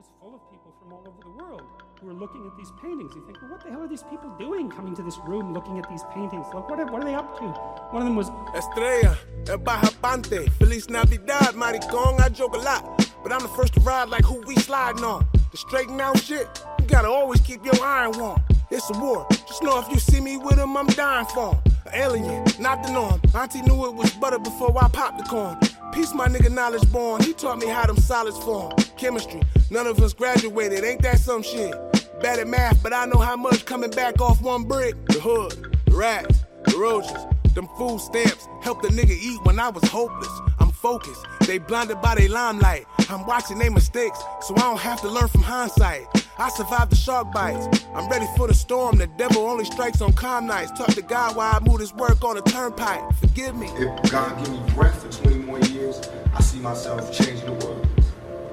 was full of people from all over the world who were looking at these paintings. You think, well, what the hell are these people doing coming to this room looking at these paintings? Like, what are, what are they up to? One of them was Estrella, el bajapante, Feliz Navidad, maricón. I joke a lot, but I'm the first to ride like who we sliding on. To straighten out shit, you gotta always keep your iron warm. It's a war. Just know if you see me with him, I'm dying for. An alien, not the norm. Auntie knew it was butter before I popped the corn. Peace, my nigga, knowledge born. He taught me how them solids form. Chemistry, none of us graduated. Ain't that some shit? Bad at math, but I know how much coming back off one brick. The hood, the rats, the roaches, them food stamps helped the nigga eat when I was hopeless. I'm focused. They blinded by their limelight. I'm watching their mistakes, so I don't have to learn from hindsight. I survived the shark bites. I'm ready for the storm. The devil only strikes on calm nights. Talk to God while I move this work on the turnpike. Forgive me. If God give me breath for 20 more years, I see myself changing the world.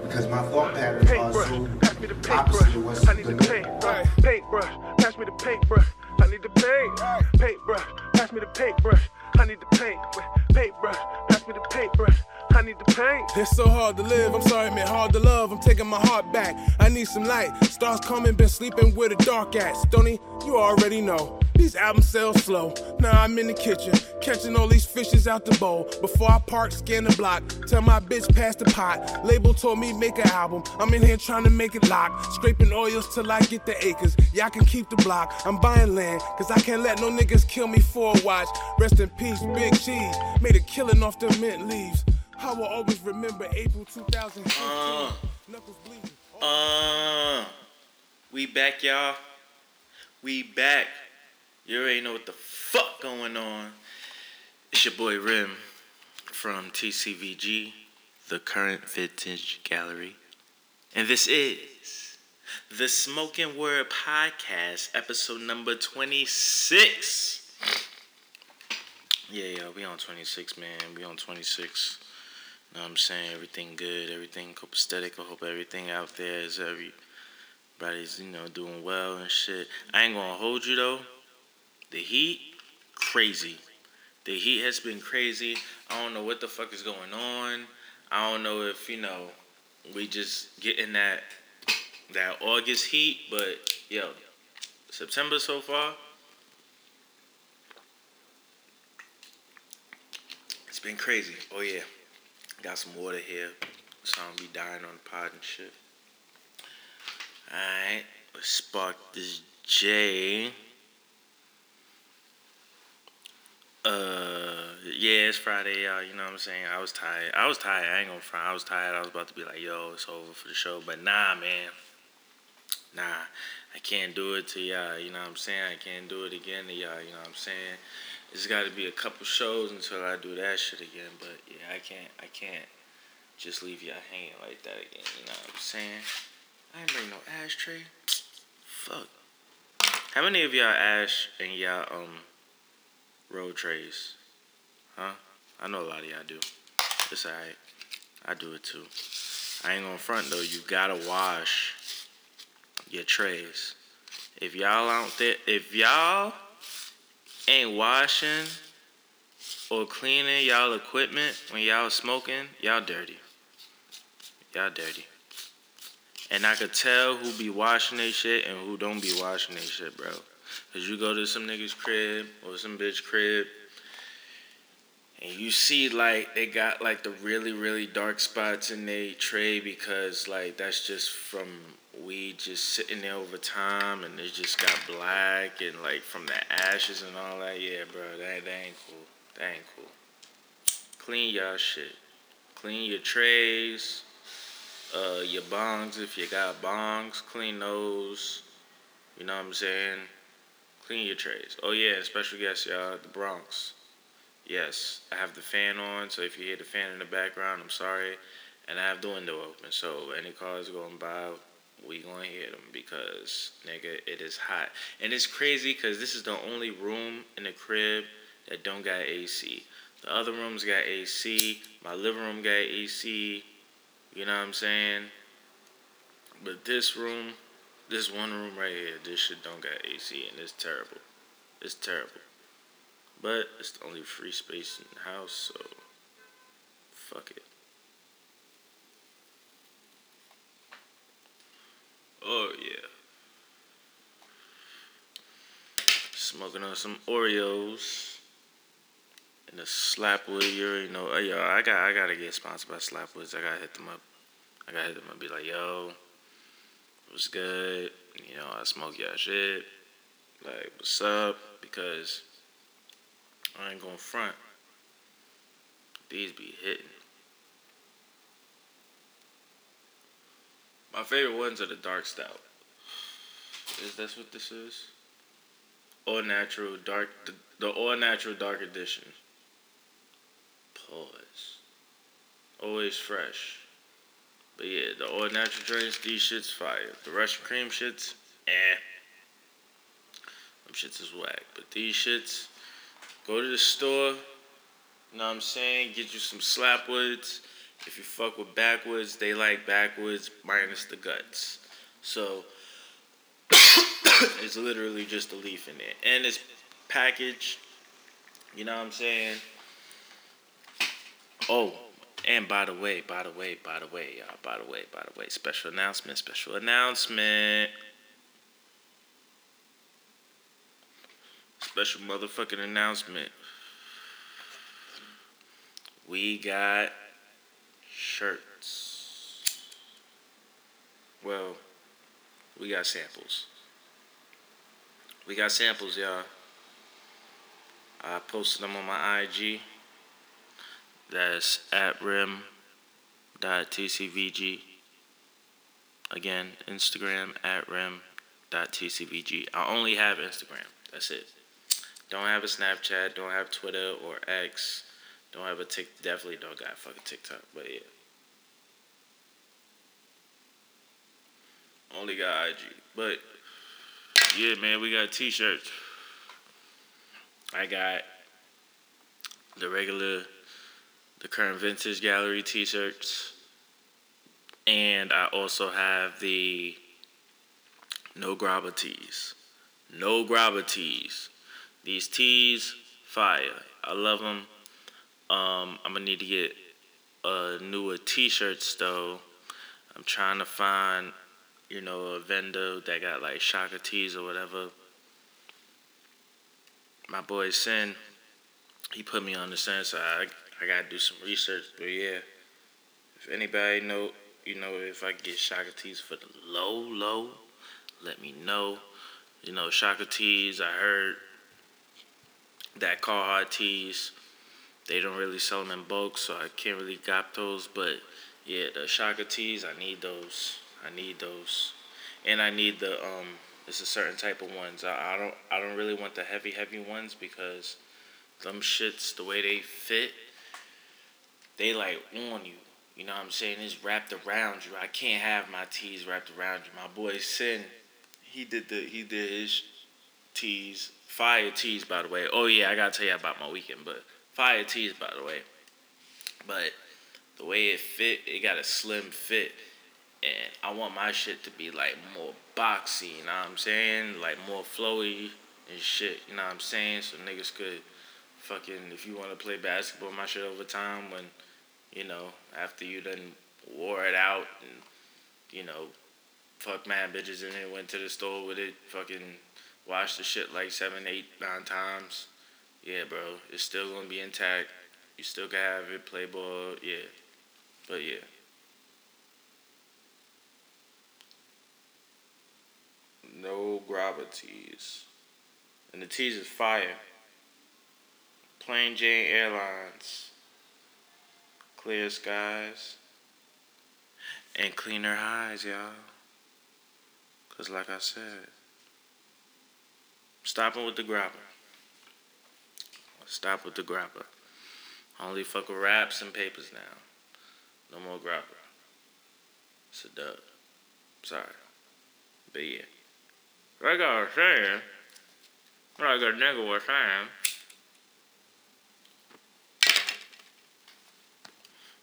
Because my thought patterns are Paintbrush, so pass me the opposite of paintbrush. what's I need the the paint. Right. Paintbrush, pass me the paintbrush. I need the paint. Paintbrush, pass me the paintbrush. I need the paint. Paintbrush, pass me the paintbrush. I need the paint. It's so hard to live. I'm sorry, man. Hard to love. I'm taking my heart back. I need some light. Stars coming, been sleeping with a dark at. Stoney, you already know. These albums sell slow. Now I'm in the kitchen, catching all these fishes out the bowl. Before I park, scan the block. Tell my bitch pass the pot. Label told me make an album. I'm in here trying to make it lock. Scraping oils till I get the acres. Y'all can keep the block. I'm buying land, cause I can't let no niggas kill me for a watch. Rest in peace, Big Cheese. Made a killing off the mint leaves. I will always remember April 2015. Uh. Uh, we back, y'all. We back. You already know what the fuck going on. It's your boy Rim from TCVG, the current vintage gallery. And this is the Smoke-N-Word Podcast, episode number 26. Yeah, yeah, we on 26, man. We on 26. You Know what I'm saying? Everything good, everything copacetic. I hope everything out there is everybody's, you know, doing well and shit. I ain't gonna hold you though. The heat, crazy. The heat has been crazy. I don't know what the fuck is going on. I don't know if, you know, we just getting that that August heat, but yo, September so far. It's been crazy. Oh yeah. Got some water here. So I'm be dying on the pod and shit. Alright. Let's spark this J. Uh yeah, it's Friday, y'all. You know what I'm saying? I was tired. I was tired. I ain't gonna front. I was tired. I was about to be like, yo, it's over for the show. But nah, man. Nah. I can't do it to y'all. You know what I'm saying? I can't do it again to y'all. You know what I'm saying? It's got to be a couple shows until I do that shit again. But yeah, I can't. I can't just leave y'all hanging like that again. You know what I'm saying? I ain't bring no ashtray. Fuck. How many of y'all ash in y'all um road trays? Huh? I know a lot of y'all do. It's alright. I do it too. I ain't gonna front though. You gotta wash your trays. If y'all out there, if y'all ain't washing or cleaning y'all equipment when y'all smoking, y'all dirty. Y'all dirty. And I could tell who be washing their shit and who don't be washing their shit, bro. Cause you go to some nigga's crib or some bitch crib and you see like they got like the really, really dark spots in their tray because like that's just from weed just sitting there over time and it just got black and like from the ashes and all that. Yeah, bro, that, that ain't cool. That ain't cool. Clean y'all shit. Clean your trays, uh, your bongs if you got bongs. Clean those. You know what I'm saying? Clean your trays. Oh yeah, special guest, y'all, the Bronx. Yes, I have the fan on, so if you hear the fan in the background, I'm sorry. And I have the window open, so any cars going by, we gonna hear them because nigga, it is hot. And it's crazy because this is the only room in the crib that don't got AC. The other rooms got AC. My living room got AC. You know what I'm saying? But this room, this one room right here, this shit don't got AC and it's terrible. It's terrible. But it's the only free space in the house, so fuck it. Oh yeah. Smoking on some Oreos and a Slapwood. You already know. Yo, I got I gotta get sponsored by Slapwoods. I gotta hit them up. I gotta hit them up. Be like, yo what's good? You know, I smoke y'all shit. Like, what's up? Because I ain't gonna front. These be hitting. My favorite ones are the dark stout. Is that what this is? All natural dark, the, the all natural dark edition. Pause. Always fresh. But yeah, the all natural drinks, these shits fire. The Russian cream shits, eh. Them shits is whack. But these shits, go to the store, you know what I'm saying? Get you some slapwoods. If you fuck with backwoods, they like backwoods minus the guts. So it's literally just a leaf in there. And it's packaged, you know what I'm saying? Oh, and by the way, by the way, by the way, y'all, by the way, by the way, special announcement, special announcement. Special motherfucking announcement. We got shirts. Well, we got samples. We got samples, y'all. I posted them on my IG. That's at rim.tcvg. Again, Instagram at rim.tcvg. I only have Instagram. That's it. Don't have a Snapchat. Don't have Twitter or X. Don't have a tick. Definitely don't got fucking TikTok. But yeah. Only got IG. But yeah, man, we got t-shirts. I got the regular, the current vintage gallery t-shirts, and I also have the no grabber tees. No grabber tees. These tees, fire. I love them. Um, I'm gonna need to get a newer t-shirts though. I'm trying to find you know, a vendor that got like Shaka tees or whatever. My boy Sin, he put me on the sense I I gotta do some research. But yeah, if anybody know, you know, if I get Shaka tees for the low low, let me know. You know, Shaka tees. I heard that Carhartt tees. They don't really sell them in bulk, so I can't really got those. But yeah, the Shaka tees, I need those. I need those, and I need the um. It's a certain type of ones. I, I don't. I don't really want the heavy, heavy ones because them shits, the way they fit, they like on you. You know what I'm saying? It's wrapped around you. I can't have my tees wrapped around you. My boy Sin, he did the he did his tees, fire tees by the way. Oh yeah, I gotta tell you about my weekend, but fire tees by the way. But the way it fit, it got a slim fit and I want my shit to be like more boxy, you know what I'm saying? Like more flowy and shit, you know what I'm saying? So niggas could fucking if you want to play basketball, my shit over time when, you know, after you done wore it out and, you know, fuck mad bitches and then went to the store with it, fucking washed the shit like seven, eight, nine times. Yeah, bro, it's still gonna be intact. You still can have it, play ball, yeah. But yeah. no grabber tees. And the tees is fire. Plain Jane Airlines. Clear skies. And cleaner highs, y'all. Cause like I said, stopping with the grabber. Stop with the grabber. Only fuck with wraps and papers now. No more grabber. It's a dub. Sorry. But yeah. Like I was saying, like a nigga was saying,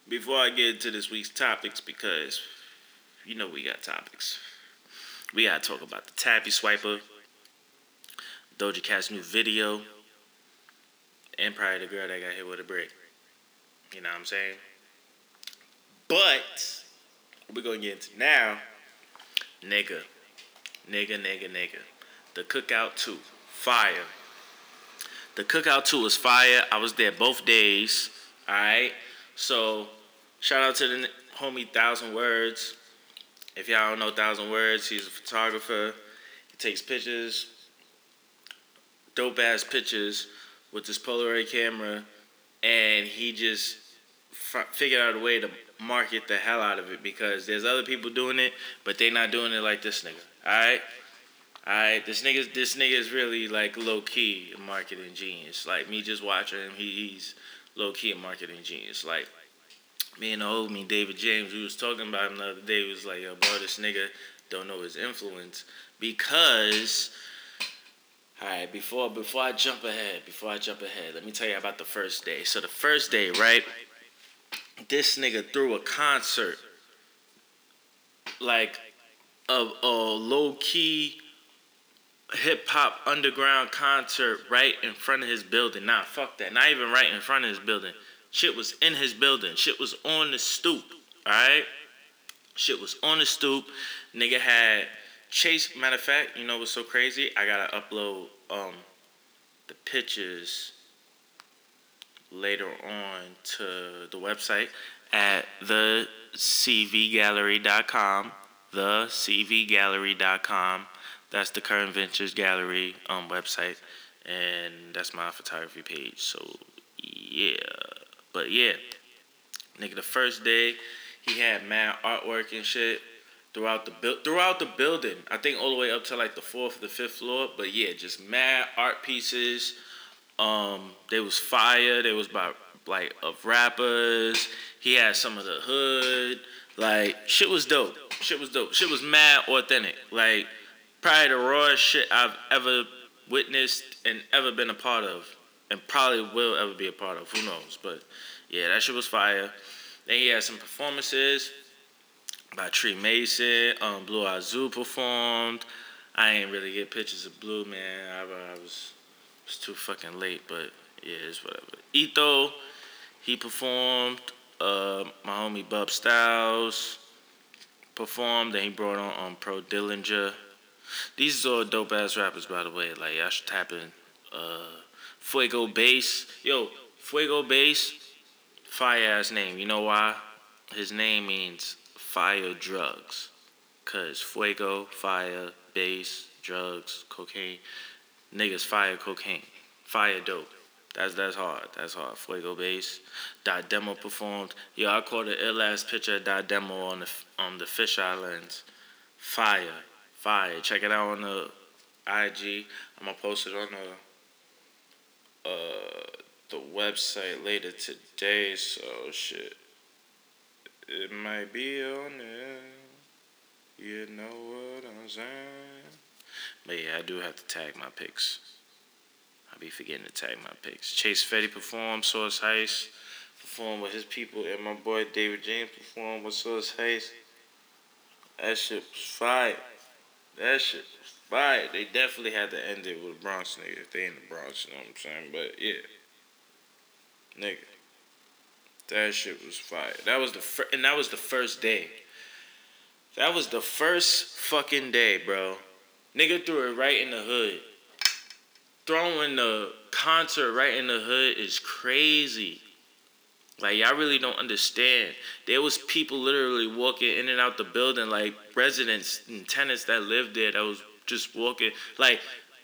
before I get into this week's topics, because you know we got topics, we gotta talk about the Tabi Swiper, Doja Cat's new video, and probably the girl that got hit with a brick. You know what I'm saying? But we're gonna get into now, nigga. Nigga, nigga, nigga. The Cookout 2. Fire. The cookout too was fire. I was there both days. All right. So shout out to the homie Thousand Words. If y'all don't know Thousand Words, he's a photographer. He takes pictures, dope ass pictures with this Polaroid camera, and he just f- figured out a way to market the hell out of it because there's other people doing it, but they not doing it like this nigga. All right. Alright, this nigga, this nigga is really like low key marketing genius. Like me just watching him, he, he's low key a marketing genius. Like me and the old me, David James, we was talking about him the other day. Was like, yo, bro, this nigga don't know his influence because. All right, before before I jump ahead, before I jump ahead, let me tell you about the first day. So the first day, right? This nigga threw a concert, like a, a low key hip hop underground concert right in front of his building. Nah, fuck that. Not even right in front of his building. Shit was in his building. Shit was on the stoop. Alright? Shit was on the stoop. Nigga had Chase. Matter of fact, you know what's so crazy? I gotta upload um the pictures later on to the website at the cvgallery.com. That's the Current Vintage Gallery um, website, and that's my photography page. So yeah, but yeah, nigga, the first day he had mad artwork and shit throughout the bu- throughout the building. I think all the way up to like the fourth, the fifth floor. But yeah, just mad art pieces. Um, they was fire. They was about like of rappers. He had some of the hood. Like shit was dope. Shit was dope. Shit was mad authentic. Like probably the rawest shit I've ever witnessed and ever been a part of, and probably will ever be a part of. Who knows? But yeah, that shit was fire. Then he had some performances by Tree Mason. Um, Blue Azul performed. I ain't really get pictures of Blue man. I, I was was too fucking late, but yeah, it's whatever. Etho, he performed. Uh, my homie Bub Styles performed. Then he brought on um, Pro Dillinger. These are dope ass rappers, by the way. Like I should tap in. Uh, Fuego Bass, yo, Fuego Bass, fire ass name. You know why? His name means fire drugs, cause Fuego, fire, bass, drugs, cocaine. Niggas fire cocaine, fire dope. That's that's hard. That's hard. Fuego bass. Dot demo performed. Yo, I caught an ill ass picture of Dot demo on the on the fisheye lens. Fire fire. Check it out on the IG. I'm gonna post it on the uh the website later today. So shit, it might be on there. You know what I'm saying? But yeah, I do have to tag my pics. I be forgetting to tag my pics. Chase Fetty performed. Source Heist performed with his people, and my boy David James performed with Source Heist. That shit was fire. That shit was fire. They definitely had to end it with Bronx nigga if they in the Bronx, you know what I'm saying? But yeah. Nigga. That shit was fire. That was the fir- and that was the first day. That was the first fucking day, bro. Nigga threw it right in the hood. Throwing the concert right in the hood is crazy. Like y'all really don't understand. There was people literally walking in and out the building, like residents and tenants that lived there that was just walking, like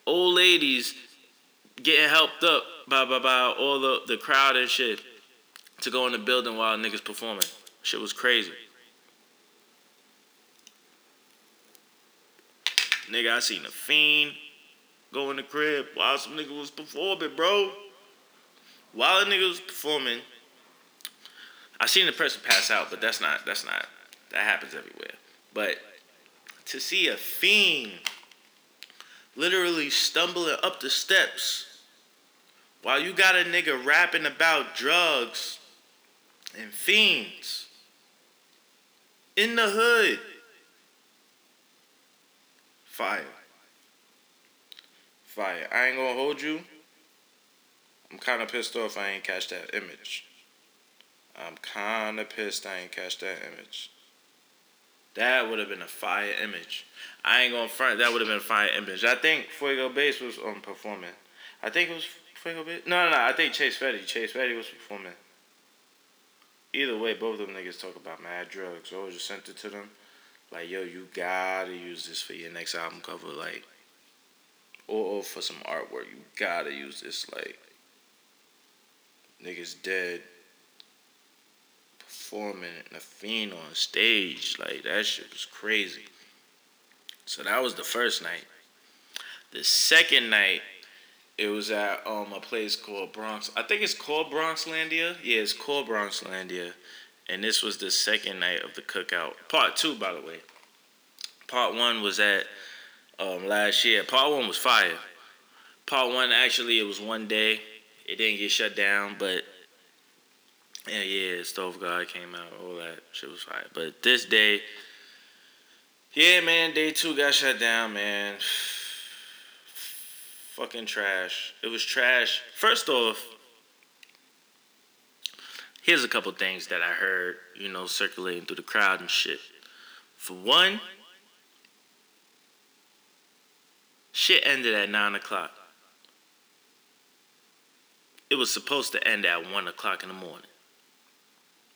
old ladies getting helped up by by, by all the, the crowd and shit to go in the building while niggas performing. Shit was crazy. Nigga, I seen a fiend go in the crib while some nigga was performing, bro. While a nigga was performing, I seen the person pass out, but that's not that's not that happens everywhere. But to see a fiend literally stumbling up the steps while you got a nigga rapping about drugs and fiends in the hood. Fire. Fire. I ain't gonna hold you. I'm kind of pissed off I ain't catch that image. I'm kind of pissed I ain't catch that image. That would have been a fire image. I ain't gonna front. That would have been a fire image. I think Fuego Bass was um, performing. I think it was Fuego Baby? No, no, no. I think Chase Fetty. Chase Fetty was performing. Either way, both of them niggas talk about mad drugs. I just sent it to them. Like, yo, you gotta use this for your next album cover, like, or, or for some artwork. You gotta use this, like, niggas dead performing in a fiend on stage. Like, that shit was crazy. So that was the first night. The second night, it was at um a place called Bronx. I think it's called Bronxlandia. Yeah, it's called Bronxlandia. And this was the second night of the cookout. Part two, by the way. Part one was at um, last year. Part one was fire. Part one actually it was one day. It didn't get shut down, but yeah, yeah, Stove God came out, all that shit was fire. But this day, yeah, man, day two got shut down, man. Fucking trash. It was trash. First off, here's a couple things that I heard, you know, circulating through the crowd and shit. For one, shit ended at 9 o'clock. It was supposed to end at 1 o'clock in the morning.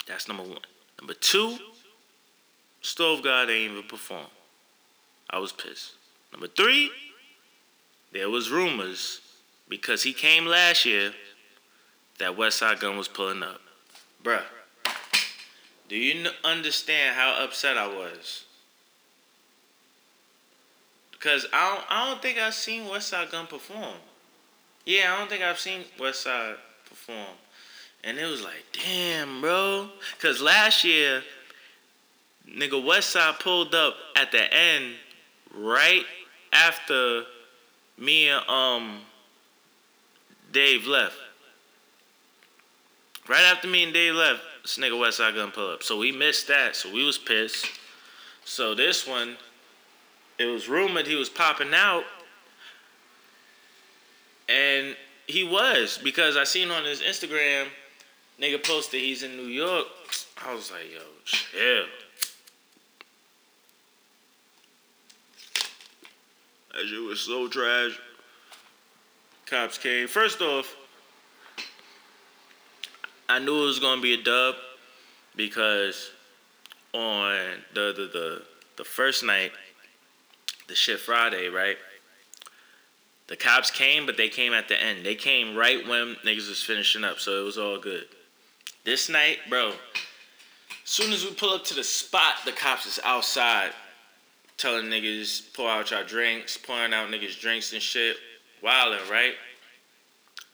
That's number one. Number two, Stove God ain't even perform. I was pissed. Number three, there was rumors because he came last year that Westside Gunn was pulling up. Bruh, do you understand how upset I was? Because I don't, I don't think I've seen Westside Gunn perform. Yeah, I don't think I've seen Westside perform. And it was like, damn, bro. Because last year, nigga Westside pulled up at the end right after me and um Dave left. Right after me and Dave left, this nigga Westside Gunn pull up. So we missed that, so we was pissed. So this one, it was rumored he was popping out. And he was, because I seen on his Instagram, nigga posted he's in New York. I was like, yo, chill. That shit was so trash. Cops came. First off, I knew it was gonna be a dub because on the the the, the first night, the shit Friday, right? The cops came, but they came at the end. They came right when niggas was finishing up, so it was all good. This night, bro, soon as we pull up to the spot, the cops is outside telling niggas pour out your drinks, pouring out niggas drinks and shit. Wildin', right?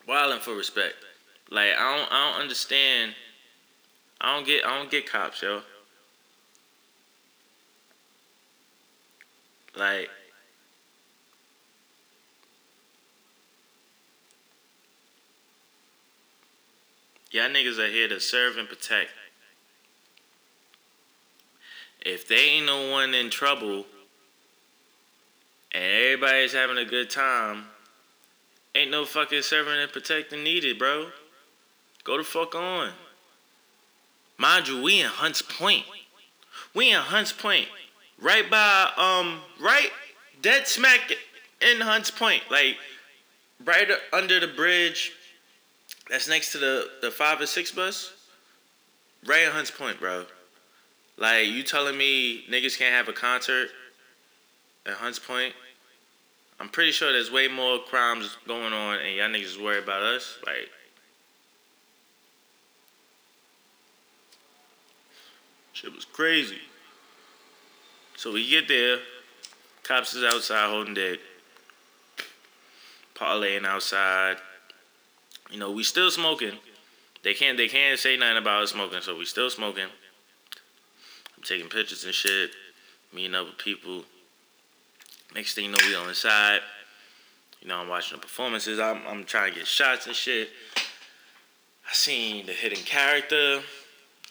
Wildin' for respect. Like I don't I don't understand. I don't get I don't get cops, yo. Like Y'all niggas are here to serve and protect. If they ain't no one in trouble and everybody's having a good time, ain't no fucking serving and protecting needed, bro. Go the fuck on. Mind you, we in Hunts Point. We in Hunts Point. Right by um right dead smack in Hunts Point. Like right under the bridge that's next to the, the five or six bus. Right in Hunts Point, bro. Like you telling me niggas can't have a concert at Hunts Point? I'm pretty sure there's way more crimes going on, and y'all niggas worry about us. Like, shit was crazy. So we get there, cops is outside holding dead, parlaying outside. You know, we still smoking. They can't they can't say nothing about us smoking, so we still smoking. I'm taking pictures and shit, meeting up with people. Next thing you know, we on the side. You know, I'm watching the performances. I'm, I'm trying to get shots and shit. I seen the hidden character.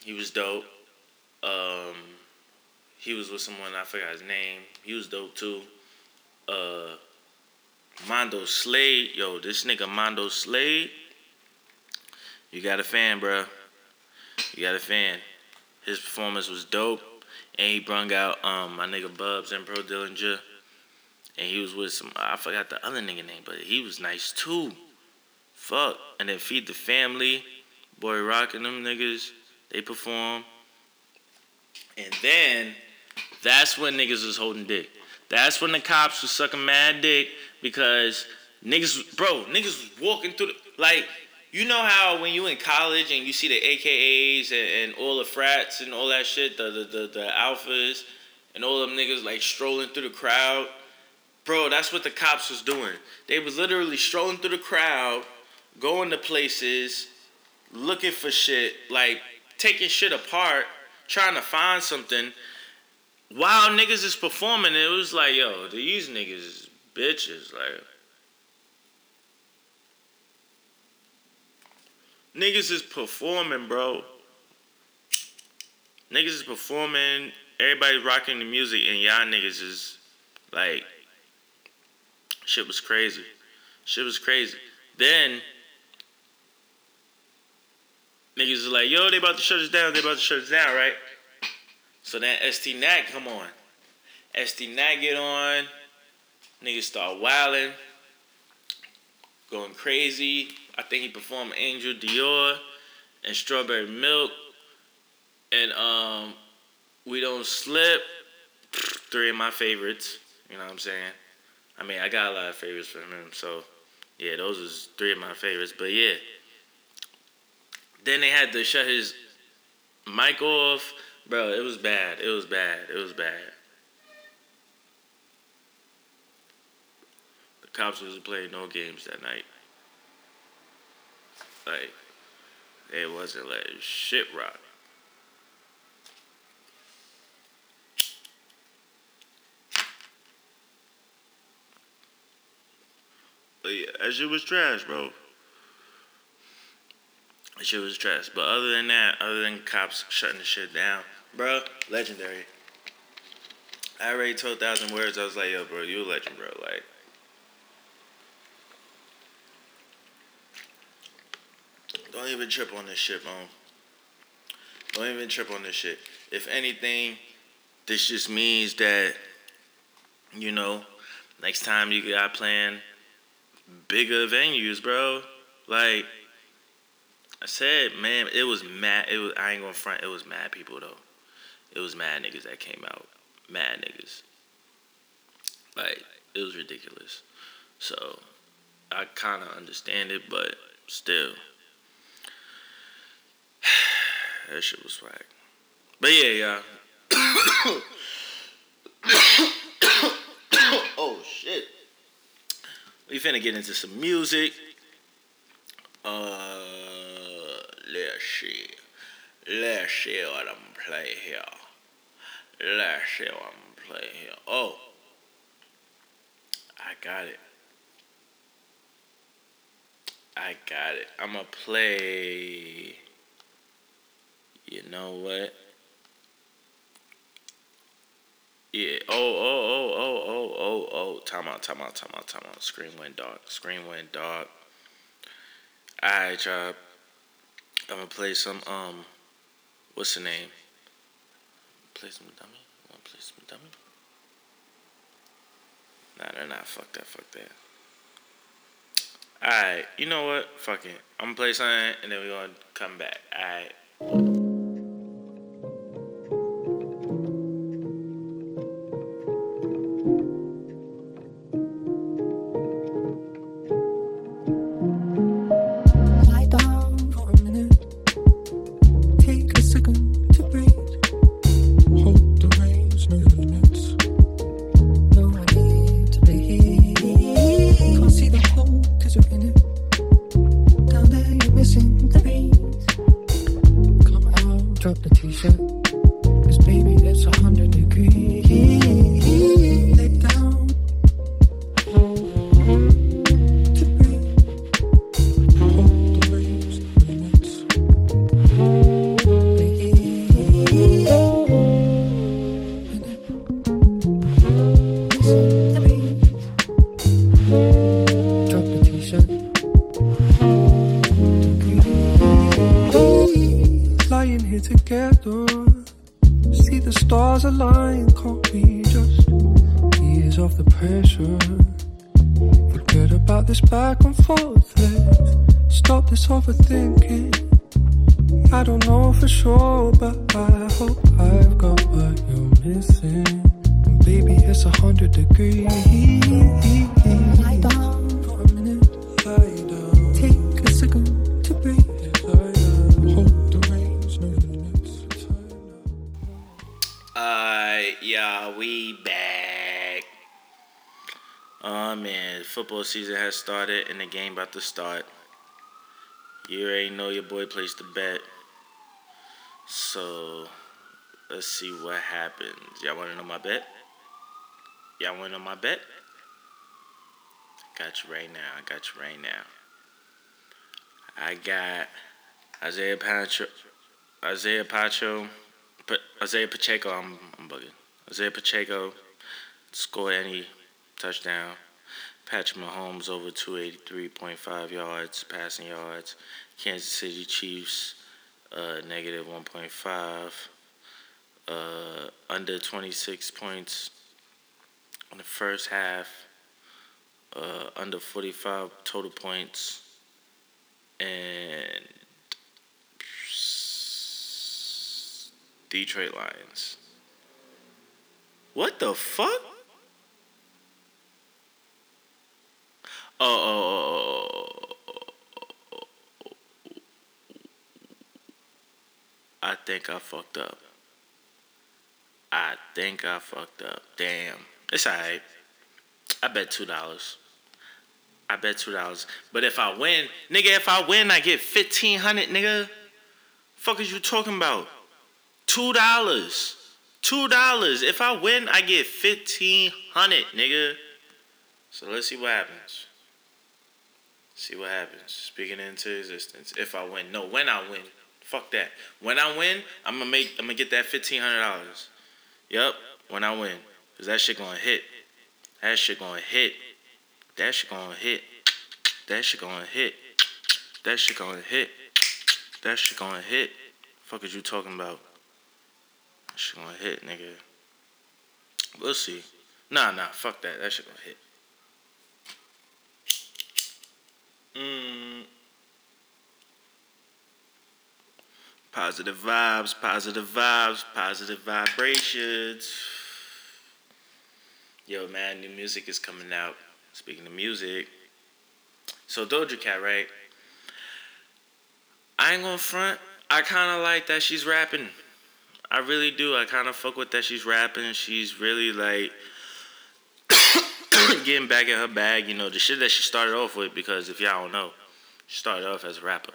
He was dope. Um, he was with someone I forgot his name. He was dope too. Uh, Mondo Slade, yo, this nigga Mondo Slade. You got a fan, bro. You got a fan. His performance was dope, and he brung out um my nigga Bubs and Pro Dillinger and he was with some I forgot the other nigga name, but he was nice too. fuck. And then Feed the Family, Boy Rockin' them niggas, they perform. And then that's when niggas was holding dick. That's when the cops was sucking mad dick because niggas, bro, niggas was walking through the, like, you know how when you in college and you see the AKAs and, and all the frats and all that shit, the, the, the, the alphas and all them niggas like strolling through the crowd? Bro, that's what the cops was doing. They was literally strolling through the crowd, going to places, looking for shit, like taking shit apart, trying to find something. While niggas is performing, it was like, yo, these niggas is bitches. Like, niggas is performing, bro. Niggas is performing. Everybody's rocking the music, and y'all niggas is like, shit was crazy. Shit was crazy. Then niggas is like, yo, they about to shut us down. They about to shut us down, right? So then ST Nat come on. ST Nat get on. Niggas start wilding, going crazy. I think he performed Angel Dior and Strawberry Milk and um We Don't Slip. Three of my favorites. You know what I'm saying? I mean, I got a lot of favorites from him, so yeah, those is three of my favorites. But yeah. Then they had to shut his mic off. Bro, it was bad. It was bad. It was bad. Cops wasn't playing no games that night. Like, they wasn't letting shit rock. But yeah, that shit was trash, bro. That shit was trash. But other than that, other than cops shutting the shit down, bro, legendary. I already told thousand words. I was like, yo, bro, you a legend, bro. Like, don't even trip on this shit, man. Don't even trip on this shit. If anything, this just means that, you know, next time you got plan bigger venues, bro. Like I said, man, it was mad. It was I ain't gonna front. It was mad people though. It was mad niggas that came out. Mad niggas. Like it was ridiculous. So I kind of understand it, but still, that shit was swag. But yeah, yeah. oh shit. We finna get into some music. Uh, let's see. Let's see what I'm playing here. Let's see what I'm playing here. Oh, I got it. I got it. I'm gonna play. You know what? Yeah. Oh, oh, oh, oh, oh, oh, oh. Time out, time out, time out, time out. Screen went dark. Screen went dark. Alright, y'all. I'm gonna play some, um, what's the name? Play some dummy? Wanna play some dummy? Nah, they're not. Fuck that, fuck that. Alright, you know what? Fuck it. I'm gonna play something and then we're gonna come back. Alright. Can't we just ease off the pressure? Forget about this back and forth. Stop this overthinking. I don't know for sure, but I hope I've got what you're missing. Baby, it's a hundred degrees. Yeah, we back. Oh man, football season has started and the game about to start. You already know your boy placed the bet. So let's see what happens. Y'all wanna know my bet? Y'all wanna know my bet? Got you right now. I got you right now. I got Isaiah Pacho Isaiah Pacho Isaiah Pacheco, I'm, I'm bugging. Isaiah Pacheco score any touchdown. Patrick Mahomes over 283.5 yards, passing yards. Kansas City Chiefs uh, negative 1.5. Uh, under 26 points in the first half. Uh, under 45 total points. And Detroit Lions. What the fuck? Oh, I think I fucked up. I think I fucked up. Damn. It's alright. I bet two dollars. I bet two dollars. But if I win, nigga, if I win, I get fifteen hundred, nigga. Fuck is you talking about? Two dollars. Two dollars. If I win, I get fifteen hundred, nigga. So let's see what happens. See what happens. Speaking into existence. If I win. No, when I win. Fuck that. When I win, I'm gonna make I'm gonna get that fifteen hundred dollars. Yup, when I win. Cause that shit gonna hit. That shit gonna hit. That shit gonna hit. That shit gonna hit. That shit gonna hit. That shit gonna hit. Fuck is you talking about? Shit gonna hit, nigga. We'll see. Nah, nah, fuck that. That shit gonna hit. Mm. Positive vibes, positive vibes, positive vibrations. Yo, man, new music is coming out. Speaking of music, so Doja Cat, right? I ain't gonna front. I kind of like that she's rapping. I really do. I kind of fuck with that she's rapping. She's really like getting back in her bag. You know, the shit that she started off with. Because if y'all don't know, she started off as a rapper.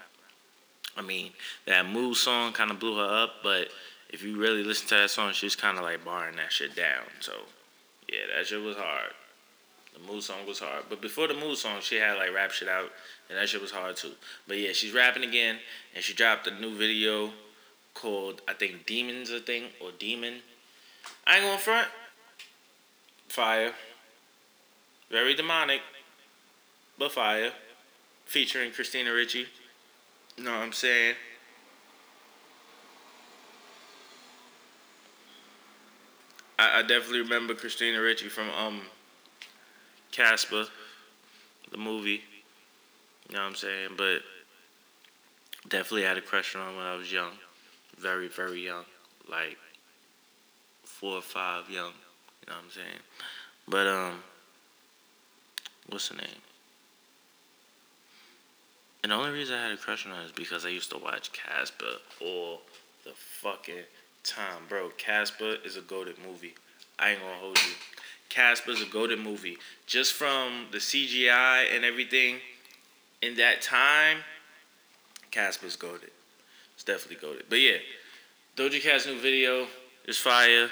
I mean, that Move song kind of blew her up. But if you really listen to that song, she's kind of like barring that shit down. So yeah, that shit was hard. The Move song was hard. But before the Move song, she had like rap shit out, and that shit was hard too. But yeah, she's rapping again, and she dropped a new video called I think Demons, a thing or Demon. I ain't going front. Fire. Very demonic, but fire. Featuring Christina Ricci. You know what I'm saying? I, I definitely remember Christina Ricci from um Casper, the movie. You know what I'm saying? But definitely had a crush on when I was young. Very, very young. Like four or five young. You know what I'm saying? But um what's her name? And the only reason I had a crush on her is because I used to watch Casper all the fucking time. Bro, Casper is a goaded movie. I ain't gonna hold you. Casper's a goaded movie. Just from the CGI and everything in that time, Casper's goaded. It's definitely goaded. But yeah, Doja Cat's new video is fire.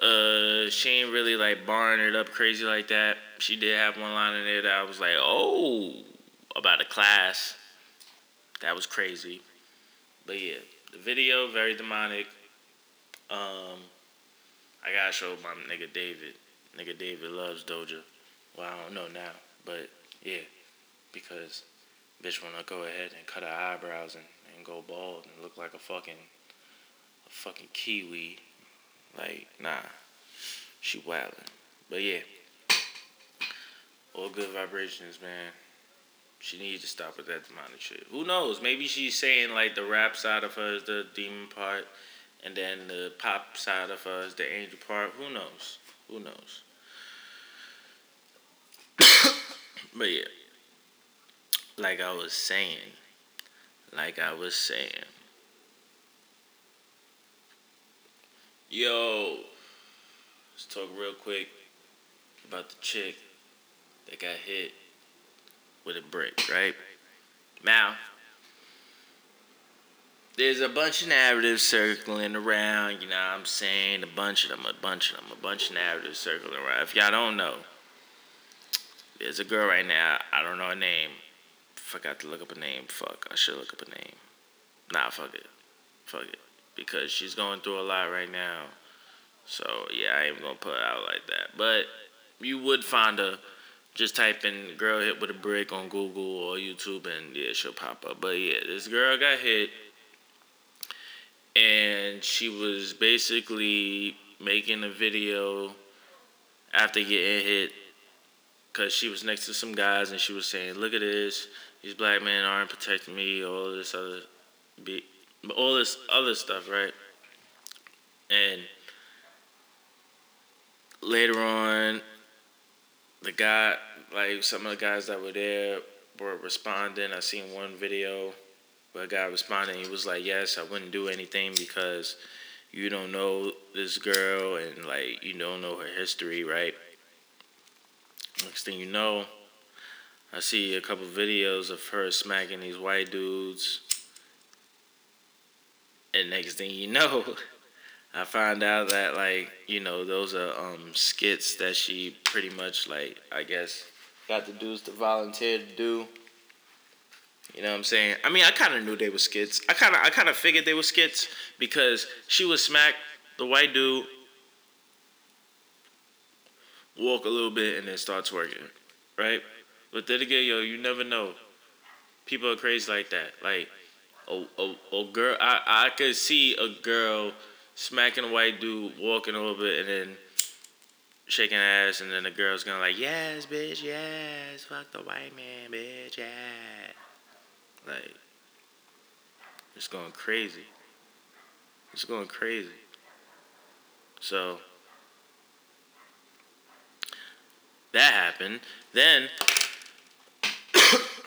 Uh, she ain't really like barring it up crazy like that. She did have one line in there that I was like, oh, about a class. That was crazy. But yeah, the video very demonic. Um, I gotta show my nigga David. Nigga David loves Doja. Well, I don't know now, but yeah, because bitch wanna go ahead and cut her eyebrows and, and go bald and look like a fucking a fucking kiwi. Like, nah. She wildin'. But yeah. All good vibrations, man. She needs to stop with that demonic shit. Who knows? Maybe she's saying like the rap side of her is the demon part, and then the pop side of her is the angel part. Who knows? Who knows? but yeah, like I was saying, like I was saying, yo, let's talk real quick about the chick that got hit with a brick, right? Now, there's a bunch of narratives circling around, you know what I'm saying? A bunch of them, a bunch of them, a bunch of narratives circling around. If y'all don't know, there's a girl right now, I don't know her name. I forgot to look up a name. Fuck, I should look up a name. Nah, fuck it. Fuck it. Because she's going through a lot right now. So, yeah, I ain't gonna put it out like that. But you would find her just type in girl hit with a brick on Google or YouTube and yeah, she'll pop up. But yeah, this girl got hit and she was basically making a video after getting hit because she was next to some guys and she was saying, "Look at this, these black men aren't protecting me, all this other, be, all this other stuff, right?" And later on, the guy, like some of the guys that were there, were responding. I seen one video where a guy responded. He was like, "Yes, I wouldn't do anything because you don't know this girl and like you don't know her history, right?" Next thing you know, I see a couple videos of her smacking these white dudes. And next thing you know, I find out that like, you know, those are um skits that she pretty much like I guess got the dudes to volunteer to do. You know what I'm saying? I mean, I kind of knew they were skits. I kind of I kind of figured they were skits because she would smack the white dude walk a little bit and then start twerking, right? But then again, yo, you never know. People are crazy like that. Like, a, a, a girl, I, I could see a girl smacking a white dude, walking bit, and then shaking ass, and then the girl's gonna like, yes, bitch, yes, fuck the white man, bitch, yeah. Like, it's going crazy. It's going crazy. So, that happened. Then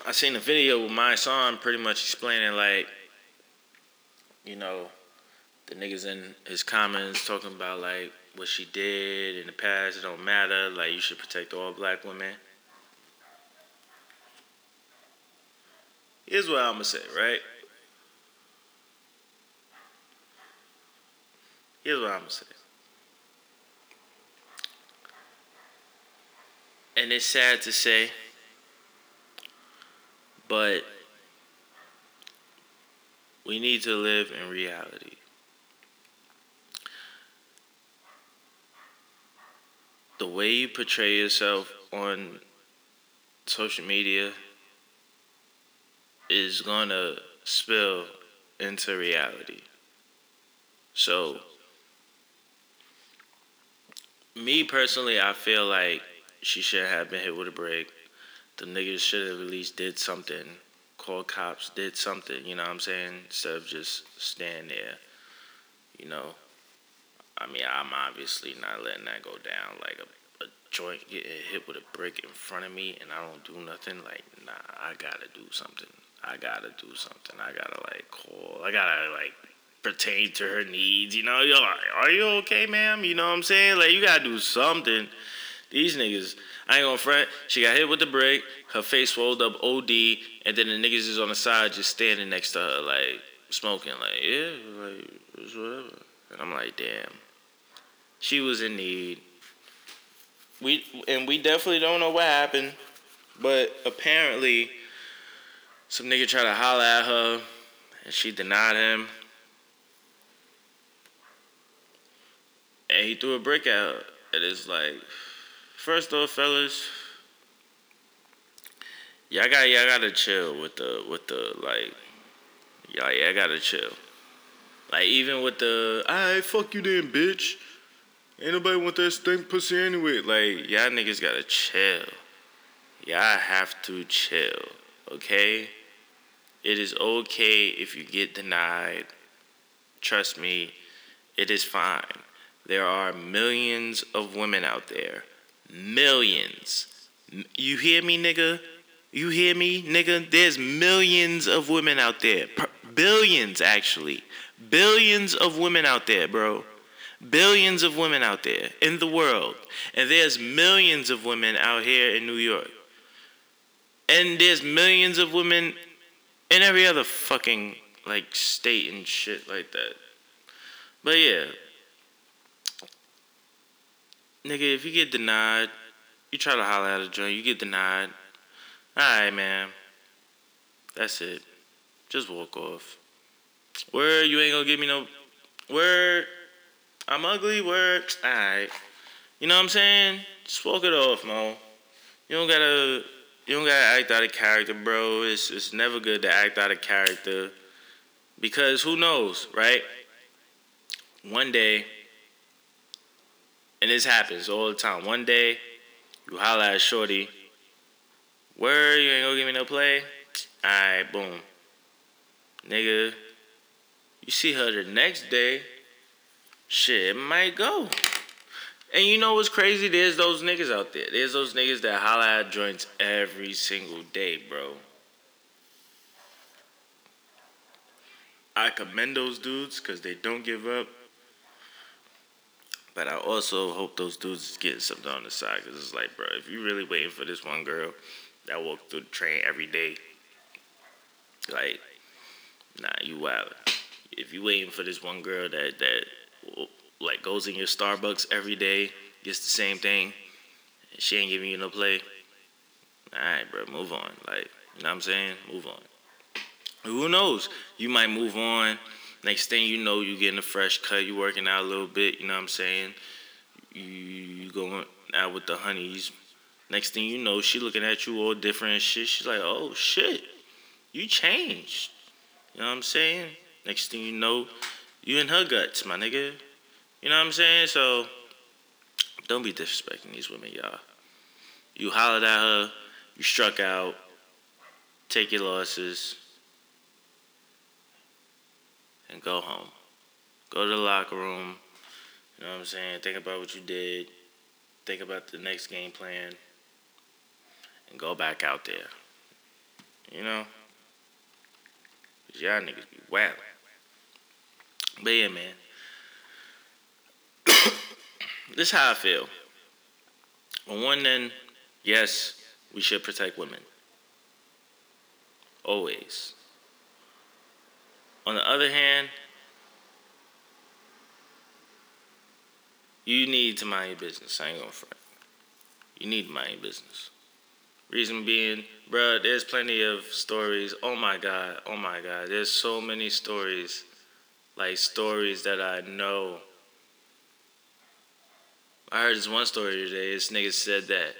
I seen a video with my son pretty much explaining like, you know, the niggas in his comments talking about like what she did in the past. It don't matter. Like you should protect all black women. Here's what I'm gonna say, right? Here's what I'm gonna say. and it's sad to say, but we need to live in reality. The way you portray yourself on social media is going to spill into reality. So, me personally, I feel like she should have been hit with a brick. The niggas should have at least did something. Called cops, did something, you know what I'm saying? Instead of just standing there. You know. I mean, I'm obviously not letting that go down. Like a, a joint getting hit with a brick in front of me and I don't do nothing. Like, nah, I gotta do something. I gotta do something. I gotta like call. I gotta like pertain to her needs. You know, you're like, are you okay, ma'am? You know what I'm saying? Like, you gotta do something. These niggas, I ain't gonna front. She got hit with the brick. Her face rolled up OD, and then the niggas is on the side just standing next to her, like smoking, like yeah, like it's whatever. And I'm like, damn. She was in need. We and we definitely don't know what happened, but apparently, some nigga tried to holler at her, and she denied him. And he threw a brick at her. It is like First off, fellas, y'all got y'all gotta chill with the with the like y'all y'all gotta chill. Like even with the I fuck you then, bitch. Ain't nobody want that stink pussy anyway. Like y'all niggas gotta chill. Y'all have to chill. Okay? It is okay if you get denied. Trust me, it is fine. There are millions of women out there. Millions. You hear me, nigga? You hear me, nigga? There's millions of women out there. Billions, actually. Billions of women out there, bro. Billions of women out there in the world. And there's millions of women out here in New York. And there's millions of women in every other fucking like state and shit like that. But yeah. Nigga, if you get denied, you try to holler at a joint, you get denied. Alright, man. That's it. Just walk off. Word, you ain't gonna give me no word. I'm ugly, word. Alright. You know what I'm saying? Just walk it off, Mo. You don't gotta you don't gotta act out of character, bro. It's it's never good to act out of character. Because who knows, right? One day, and this happens all the time. One day, you holla at Shorty, where you ain't gonna give me no play? Alright, boom. Nigga, you see her the next day, shit, it might go. And you know what's crazy? There's those niggas out there. There's those niggas that holla at joints every single day, bro. I commend those dudes because they don't give up. But I also hope those dudes getting something on the side because it's like, bro, if you really waiting for this one girl that walk through the train every day, like, nah, you wild. If you waiting for this one girl that that like goes in your Starbucks every day, gets the same thing, she ain't giving you no play, all right, bro, move on. Like, you know what I'm saying? Move on. Who knows? You might move on. Next thing you know, you getting a fresh cut. You working out a little bit. You know what I'm saying? You, you going out with the honeys. Next thing you know, she looking at you all different shit. She's like, oh shit, you changed. You know what I'm saying? Next thing you know, you in her guts, my nigga. You know what I'm saying? So don't be disrespecting these women, y'all. You hollered at her, you struck out, take your losses, and go home. Go to the locker room. You know what I'm saying? Think about what you did. Think about the next game plan. And go back out there. You know? Cause y'all niggas be wild. But yeah, man. this is how I feel. On one end, yes, we should protect women. Always. On the other hand, you need to mind your business. I ain't gonna front. You need to mind your business. Reason being, bruh, there's plenty of stories. Oh my God, oh my God. There's so many stories, like stories that I know. I heard this one story today. This nigga said that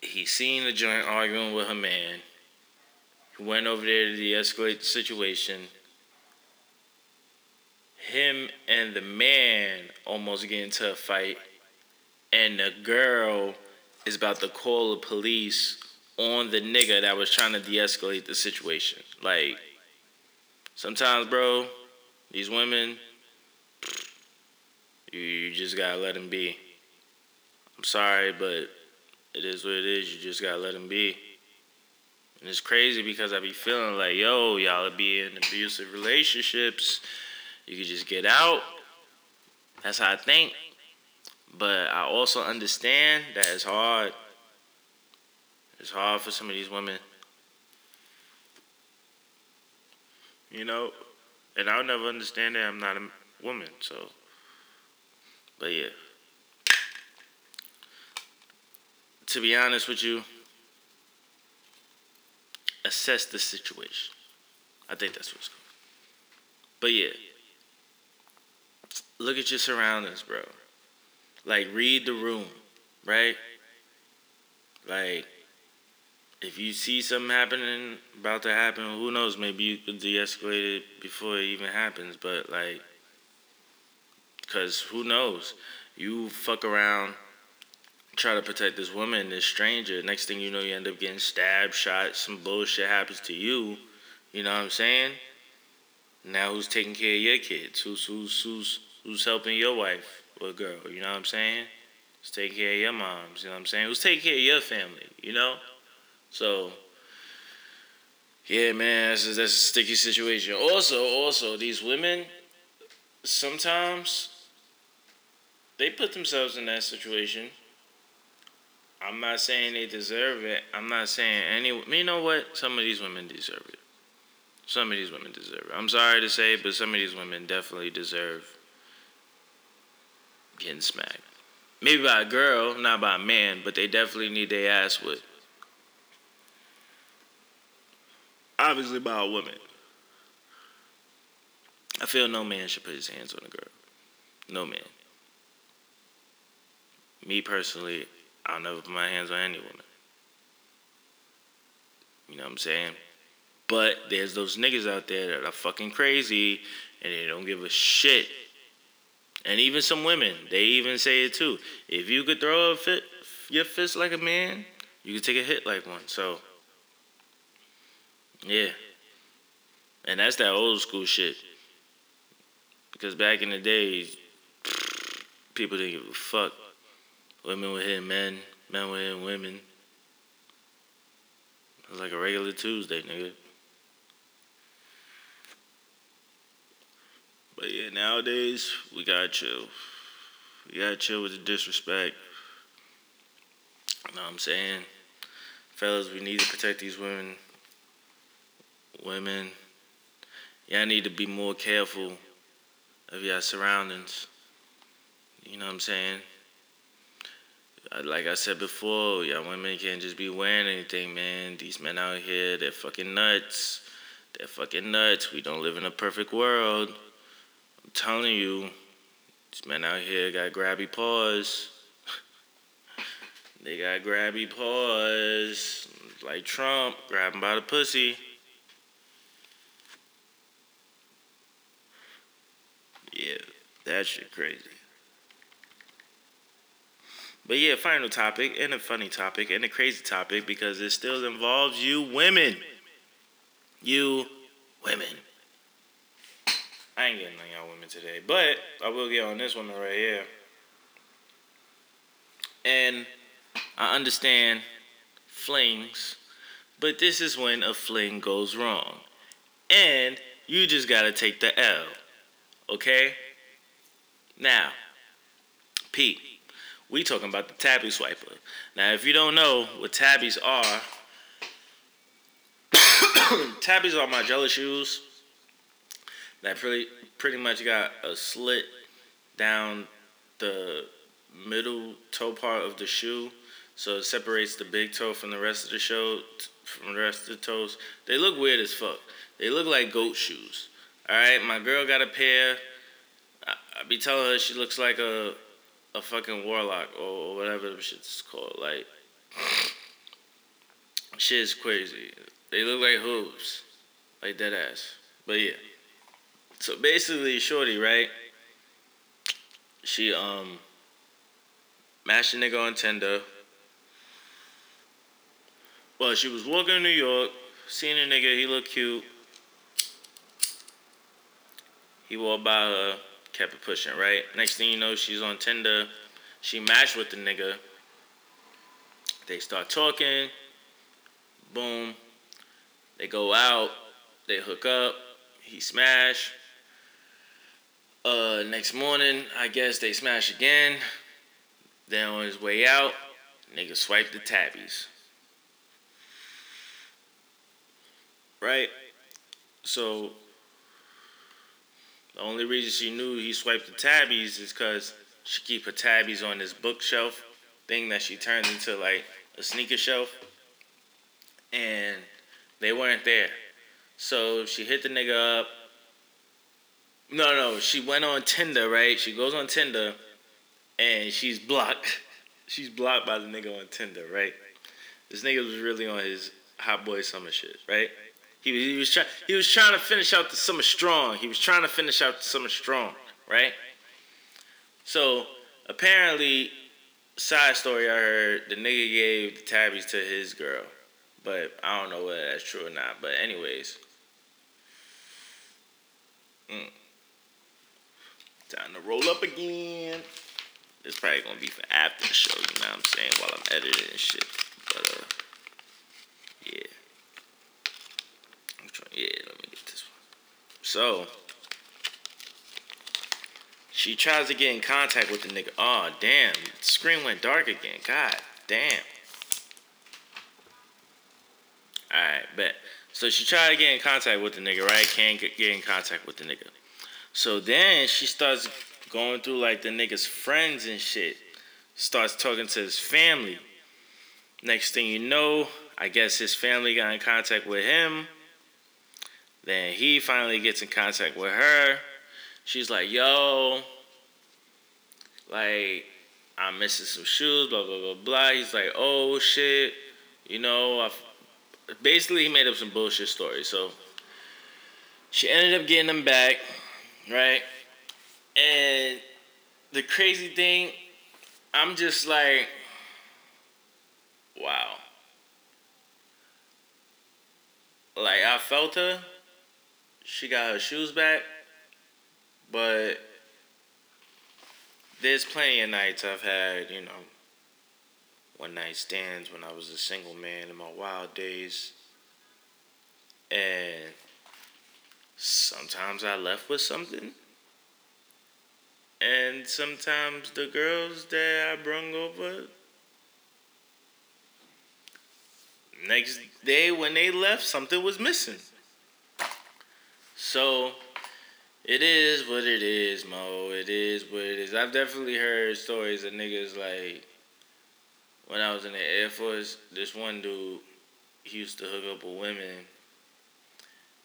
he seen a joint arguing with her man. He went over there to de-escalate the situation. Him and the man almost get into a fight, and the girl is about to call the police on the nigga that was trying to de-escalate the situation. Like, sometimes, bro, these women, you, you just gotta let them be. I'm sorry, but it is what it is. You just gotta let them be. And it's crazy because I be feeling like, yo, y'all be in abusive relationships. You could just get out. That's how I think. But I also understand that it's hard. It's hard for some of these women. You know? And I'll never understand that. I'm not a woman, so. But yeah. To be honest with you, assess the situation. I think that's what's going. But yeah, look at your surroundings, bro. Like read the room, right? Like if you see something happening about to happen, who knows? Maybe you could de-escalate it before it even happens. But like, cause who knows? You fuck around, try to protect this woman, this stranger. Next thing you know, you end up getting stabbed, shot. Some bullshit happens to you. You know what I'm saying? Now who's taking care of your kids? Who's who's who's who's helping your wife or girl? You know what I'm saying? Who's taking care of your moms? You know what I'm saying? Who's taking care of your family? You know? So yeah, man, that's a, that's a sticky situation. Also, also these women sometimes they put themselves in that situation. I'm not saying they deserve it. I'm not saying any. You know what? Some of these women deserve it. Some of these women deserve it. I'm sorry to say, but some of these women definitely deserve getting smacked. Maybe by a girl, not by a man, but they definitely need their ass whipped. Obviously, by a woman. I feel no man should put his hands on a girl. No man. Me personally, I'll never put my hands on any woman. You know what I'm saying? But there's those niggas out there that are fucking crazy and they don't give a shit. And even some women, they even say it too. If you could throw a fit, your fist like a man, you could take a hit like one. So, yeah. And that's that old school shit. Because back in the days, people didn't give a fuck. Women were hitting men, men were hitting women. It was like a regular Tuesday, nigga. But yeah, nowadays we gotta chill. We gotta chill with the disrespect. You know what I'm saying? Fellas, we need to protect these women. Women, y'all need to be more careful of your surroundings. You know what I'm saying? Uh, Like I said before, y'all women can't just be wearing anything, man. These men out here, they're fucking nuts. They're fucking nuts. We don't live in a perfect world. I'm telling you, these men out here got grabby paws. they got grabby paws. Like Trump, grab him by the pussy. Yeah, that shit crazy. But yeah, final topic and a funny topic and a crazy topic because it still involves you women. You women. I ain't getting on y'all women today, but I will get on this one right here. And I understand flings, but this is when a fling goes wrong. And you just gotta take the L. Okay? Now, Pete, we talking about the Tabi Swiper. Now, if you don't know what tabis are, tabis are Margiela shoes that pretty pretty much got a slit down the middle toe part of the shoe, so it separates the big toe from the rest of the show from the rest of the toes. They look weird as fuck. They look like goat shoes. All right, my girl got a pair. I, I be telling her she looks like a a fucking warlock or, whatever the shit's called. Like, shit's crazy. They look like hooves, like dead ass. But yeah. So basically, shorty, right? She um matched a nigga on Tinder. Well, she was walking in New York, seen a nigga, he looked cute. He walked by her, kept it pushing, right? Next thing you know, she's on Tinder. She matched with the nigga. They start talking. Boom. They go out. They hook up. He smash. Uh, next morning, I guess they smash again. Then on his way out, nigga swipe the tabis. Right? So the only reason she knew he swiped the tabis is because she keep her tabis on this bookshelf thing that she turned into like a sneaker shelf. And they weren't there. So she hit the nigga up. No, no, she went on Tinder, right? She goes on Tinder and she's blocked. She's blocked by the nigga on Tinder, right? This nigga was really on his hot boy summer shit, right? He was he was trying he was trying to finish out the summer strong. He was trying to finish out the summer strong, right? So apparently side story I heard, the nigga gave the tabis to his girl. But I don't know whether that's true or not. But anyways. Mm. Time to roll up again. It's probably gonna be for after the show, you know what I'm saying, while I'm editing and shit. But uh yeah. Yeah, let me get this one. So she tries to get in contact with the nigga. Oh damn, the screen went dark again. God damn. Alright, bet. So she tried to get in contact with the nigga, right? Can't get in contact with the nigga. So then she starts going through like the nigga's friends and shit. Starts talking to his family. Next thing you know, I guess his family got in contact with him. Then he finally gets in contact with her. She's like, yo, like, I'm missing some shoes, blah, blah, blah, blah. He's like, oh, shit. You know, I've, basically, he made up some bullshit story. So she ended up getting them back, right? And the crazy thing, I'm just like, wow. Like, I felt her. She got her shoes back. But there's plenty of nights I've had, you know, one night stands when I was a single man in my wild days. And sometimes I left with something. And sometimes the girls that I brung over, next day when they left, something was missing. So it is what it is, Mo. It is what it is. I've definitely heard stories of niggas like when I was in the Air Force, this one dude, he used to hook up with women.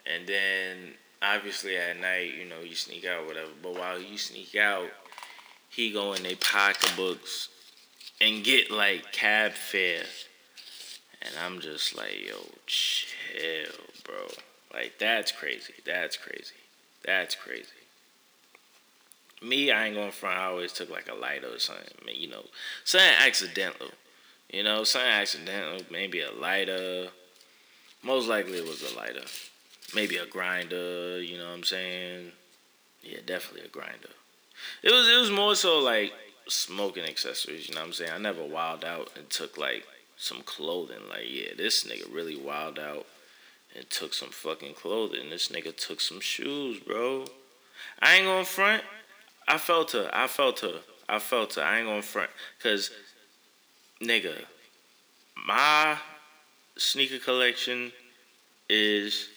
And then obviously at night, you know, you sneak out, whatever. But while you sneak out, he go in their pocketbooks and get like cab fare. And I'm just like, yo, chill, bro. Like that's crazy. That's crazy. That's crazy. Me, I ain't going front. I always took like a lighter or something. I mean, you know, something accidental. You know, something accidental. Maybe a lighter. Most likely it was a lighter. Maybe a grinder. You know what I'm saying? Yeah, definitely a grinder. It was. It was more so like smoking accessories. You know what I'm saying? I never wild out and took like some clothing. Like, yeah, this nigga really wild out and took some fucking clothing. This nigga took some shoes, bro. I ain't going front. I felt her. I felt her. I felt her. I ain't going front. Cause, nigga, my sneaker collection is,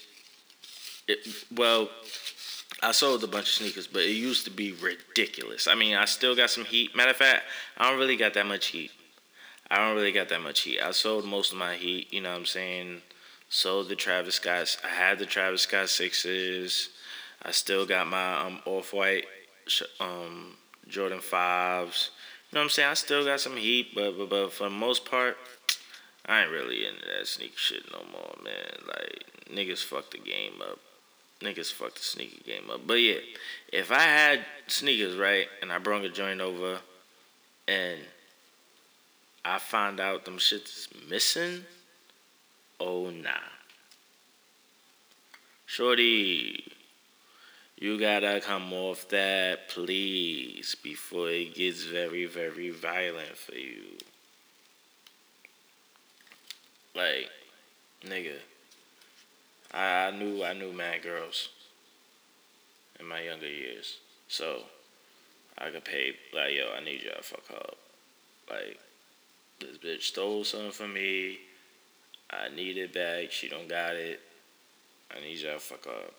it, well, I sold a bunch of sneakers, but it used to be ridiculous. I mean, I still got some heat. Matter of fact, I don't really got that much heat. I don't really got that much heat. I sold most of my heat, you know what I'm saying? Sold the Travis Scott. I had the Travis Scott sixes. I still got my um, off white um, Jordan fives. You know what I'm saying? I still got some heat, but, but but for the most part, I ain't really into that sneaker shit no more, man. Like niggas fucked the game up. Niggas fucked the sneaker game up. But yeah, if I had sneakers right and I brought a joint over, and I find out them shit's missing, oh nah. Shorty, you gotta come off that, please, before it gets very, very violent for you. Like, nigga, I, I knew I knew mad girls in my younger years, so I could pay like, yo, I need y'all to fuck up. Like, this bitch stole something from me. I need it back. She don't got it. I need y'all fuck up.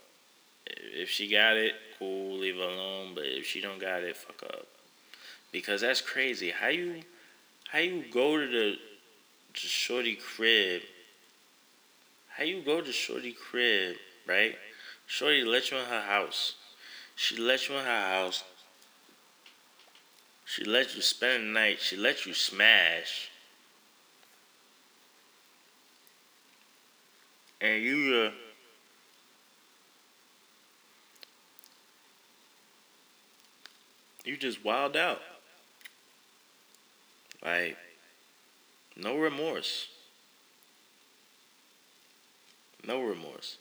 If she got it, cool, leave her alone. But if she don't got it, fuck up. Because that's crazy. How you how you go to the to shorty crib? How you go to shorty crib, right? Shorty let you in her house. She let you in her house. She let you spend the night. She let you smash. And you uh you just wild out. Like, no remorse. No remorse.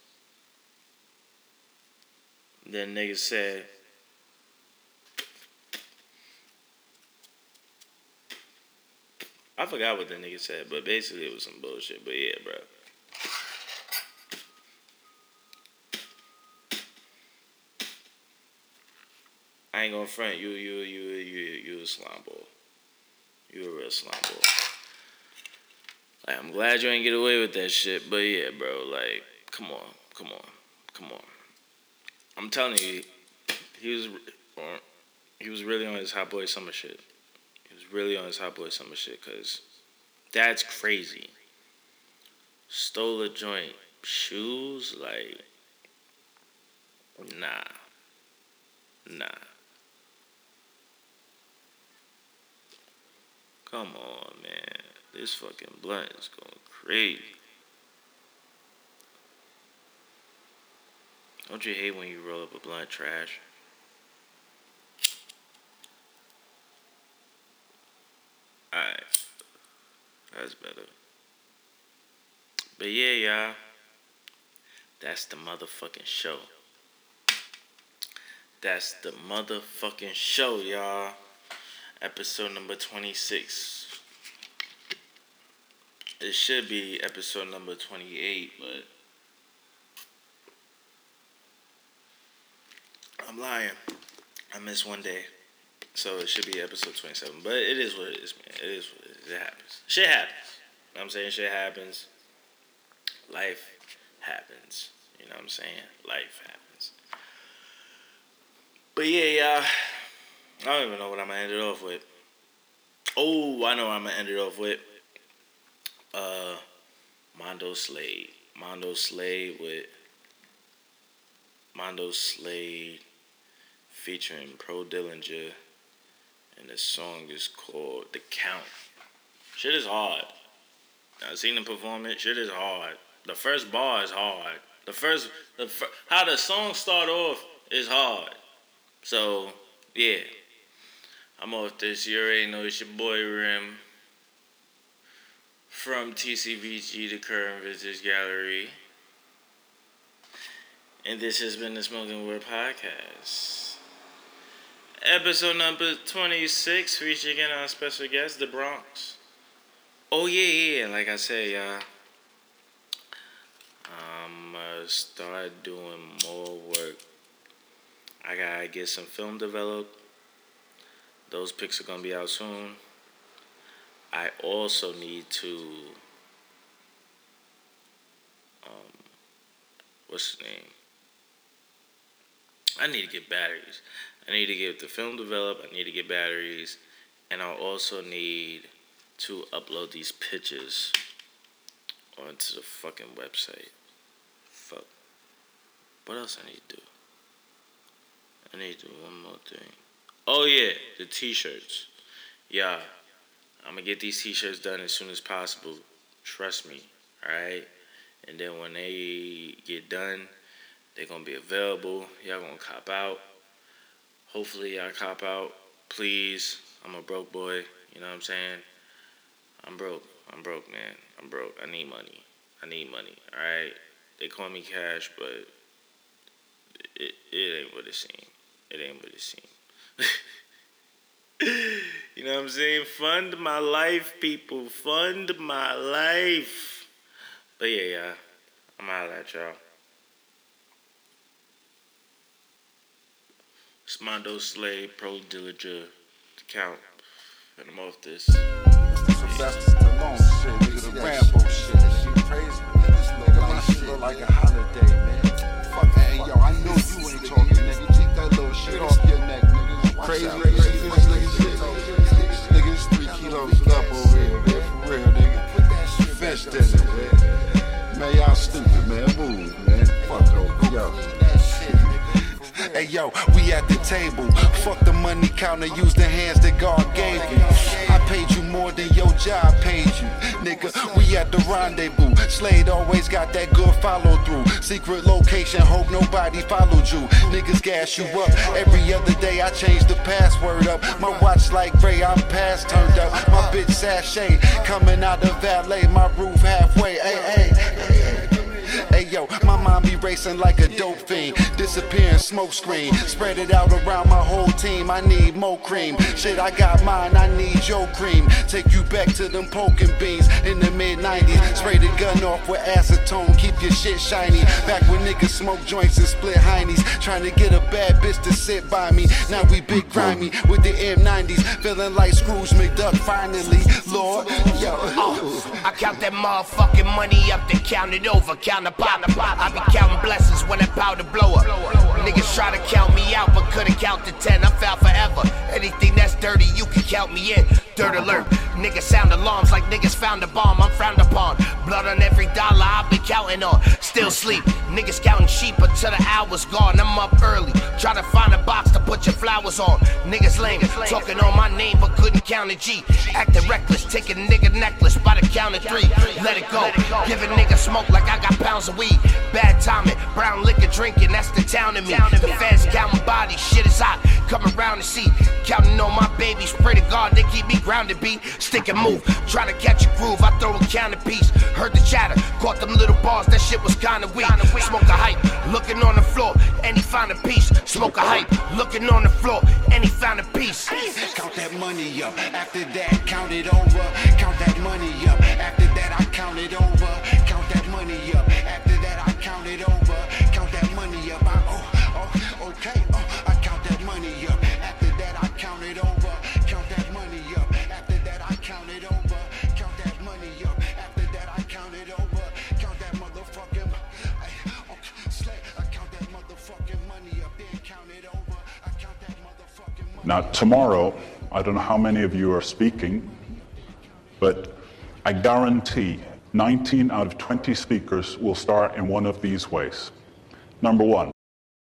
Then niggas said, I forgot what the nigga said, but basically it was some bullshit. But yeah, bro. I ain't gonna front you, you, you, you, you a ball. You a real ball. Like, I'm glad you ain't get away with that shit, but yeah, bro, like, come on, come on, come on. I'm telling you, he was, he was really on his hot boy summer shit. He was really on his hot boy summer shit, cause that's crazy. Stole a joint, shoes, like, nah, nah. Come on, man. This fucking blunt is going crazy. Don't you hate when you roll up a blunt trash? Alright. That's better. But yeah, y'all. That's the motherfucking show. That's the motherfucking show, y'all. Episode number 26. It should be episode number 28, but I'm lying. I missed one day. So it should be episode 27. But it is what it is, man. It is what it is. It happens. Shit happens. You know I'm saying? Shit happens. Life happens. You know what I'm saying? Life happens. But yeah, y'all. I don't even know what I'm gonna end it off with. Oh, I know what I'm gonna end it off with. Uh, Mondo Slade. Mondo Slade with Mondo Slade featuring Pro Dillinger, and the song is called "The Count." Shit is hard. I seen him perform it. Shit is hard. The first bar is hard. The first, the fir- how the song start off is hard. So yeah, I'm off this. You already know it's your boy Rim from TCVG, the Current Vintage Gallery. And this has been the Smoke-N-Word Podcast. Episode number 26, featuring again our special guest, The Bronx. Oh, yeah, yeah, like I said, y'all. I'm gonna start doing more work. I gotta get some film developed. Those pics are gonna be out soon. I also need to um what's the name? I need to get batteries. I need to get the film developed, I need to get batteries, and I also need to upload these pictures onto the fucking website. Fuck. What else I need to do? I need to do one more thing. Oh yeah, the t-shirts. Yeah. I'm gonna get these t-shirts done as soon as possible. Trust me, alright? And then when they get done, they're gonna be available. Y'all gonna cop out. Hopefully y'all cop out. Please. I'm a broke boy. You know what I'm saying? I'm broke. I'm broke, man. I'm broke. I need money. I need money. Alright? They call me cash, but it, it ain't what it seems. It ain't what it seems. you know what I'm saying? Fund my life, people. Fund my life. But yeah, yeah. I'm out at y'all. It's Mondo Slade, Pro Dillinger, the Count. And I'm off this. Sylvester Stallone shit, nigga, the Rambo shit. Shit crazy. Nigga, my shit look like a holiday, man. Fuck, hey, yo, I know you ain't talking, nigga. Take that little shit off your neck, nigga. Crazy, crazy, this nigga shit. This nigga is three kilos up over here, man. For real, nigga. In it, man. Man, y'all stupid, man. Move, man. Fuck over, yo. Hey, yo, we at the table. Fuck the money counter, use the hands that God gave you. I paid you more than your job paid you. Nigga, we at the rendezvous. Slade always got that good follow through. Secret location, hope nobody followed you. Niggas gas you up. Every other day I change the password up. My watch like Ray, I'm past turned up. My bitch sachet coming out the valet, my roof halfway. Hey, hey. Hey yo, my mind be racing like a dope fiend. Disappearing smoke screen. Spread it out around my whole team. I need more cream. Shit, I got mine, I need your cream. Take you back to them poking beans in the mid 90s. Spray the gun off with acetone. Keep your shit shiny. Back when niggas smoke joints and split heinies. Trying to get a bad bitch to sit by me. Now we big grimy with the M90s. Feeling like Scrooge McDuck finally. Lord, yo. Uh, I count that motherfucking money up, then count it over. Count the. I be counting blessings when that powder blow up. Niggas try to count me out, but couldn't count to ten. I'm foul forever. Anything that's dirty, you can count me in. Dirt alert. Niggas sound alarms like niggas found a bomb. I'm frowned upon. Blood on every dollar I've been counting on. Still sleep. Niggas counting sheep until the hour's gone. I'm up early. Try to find a box to put your flowers on. Niggas lame. Talking on my name, but couldn't count a G. Acting reckless. Taking nigga necklace by the count of three. Let it go. Give a nigga smoke like I got pounds of weed. Bad timing. Brown liquor drinking. That's the town of me. The feds counting bodies. Shit is hot. Come around and see. Counting on my babies. Pray to God they keep me grounded. Be stick and move. Try to catch a groove. I throw a counter piece. Heard the chatter. Caught them little bars. That shit was kinda weak. Smoke a hype. Looking on the floor. And he found a piece. Smoke a hype. Looking on the floor. And he found a piece. Count that money up. After that, count it over. Count that money up. After that, I count it over. Count that money up. After Now, tomorrow, I don't know how many of you are speaking, but I guarantee 19 out of 20 speakers will start in one of these ways. Number one,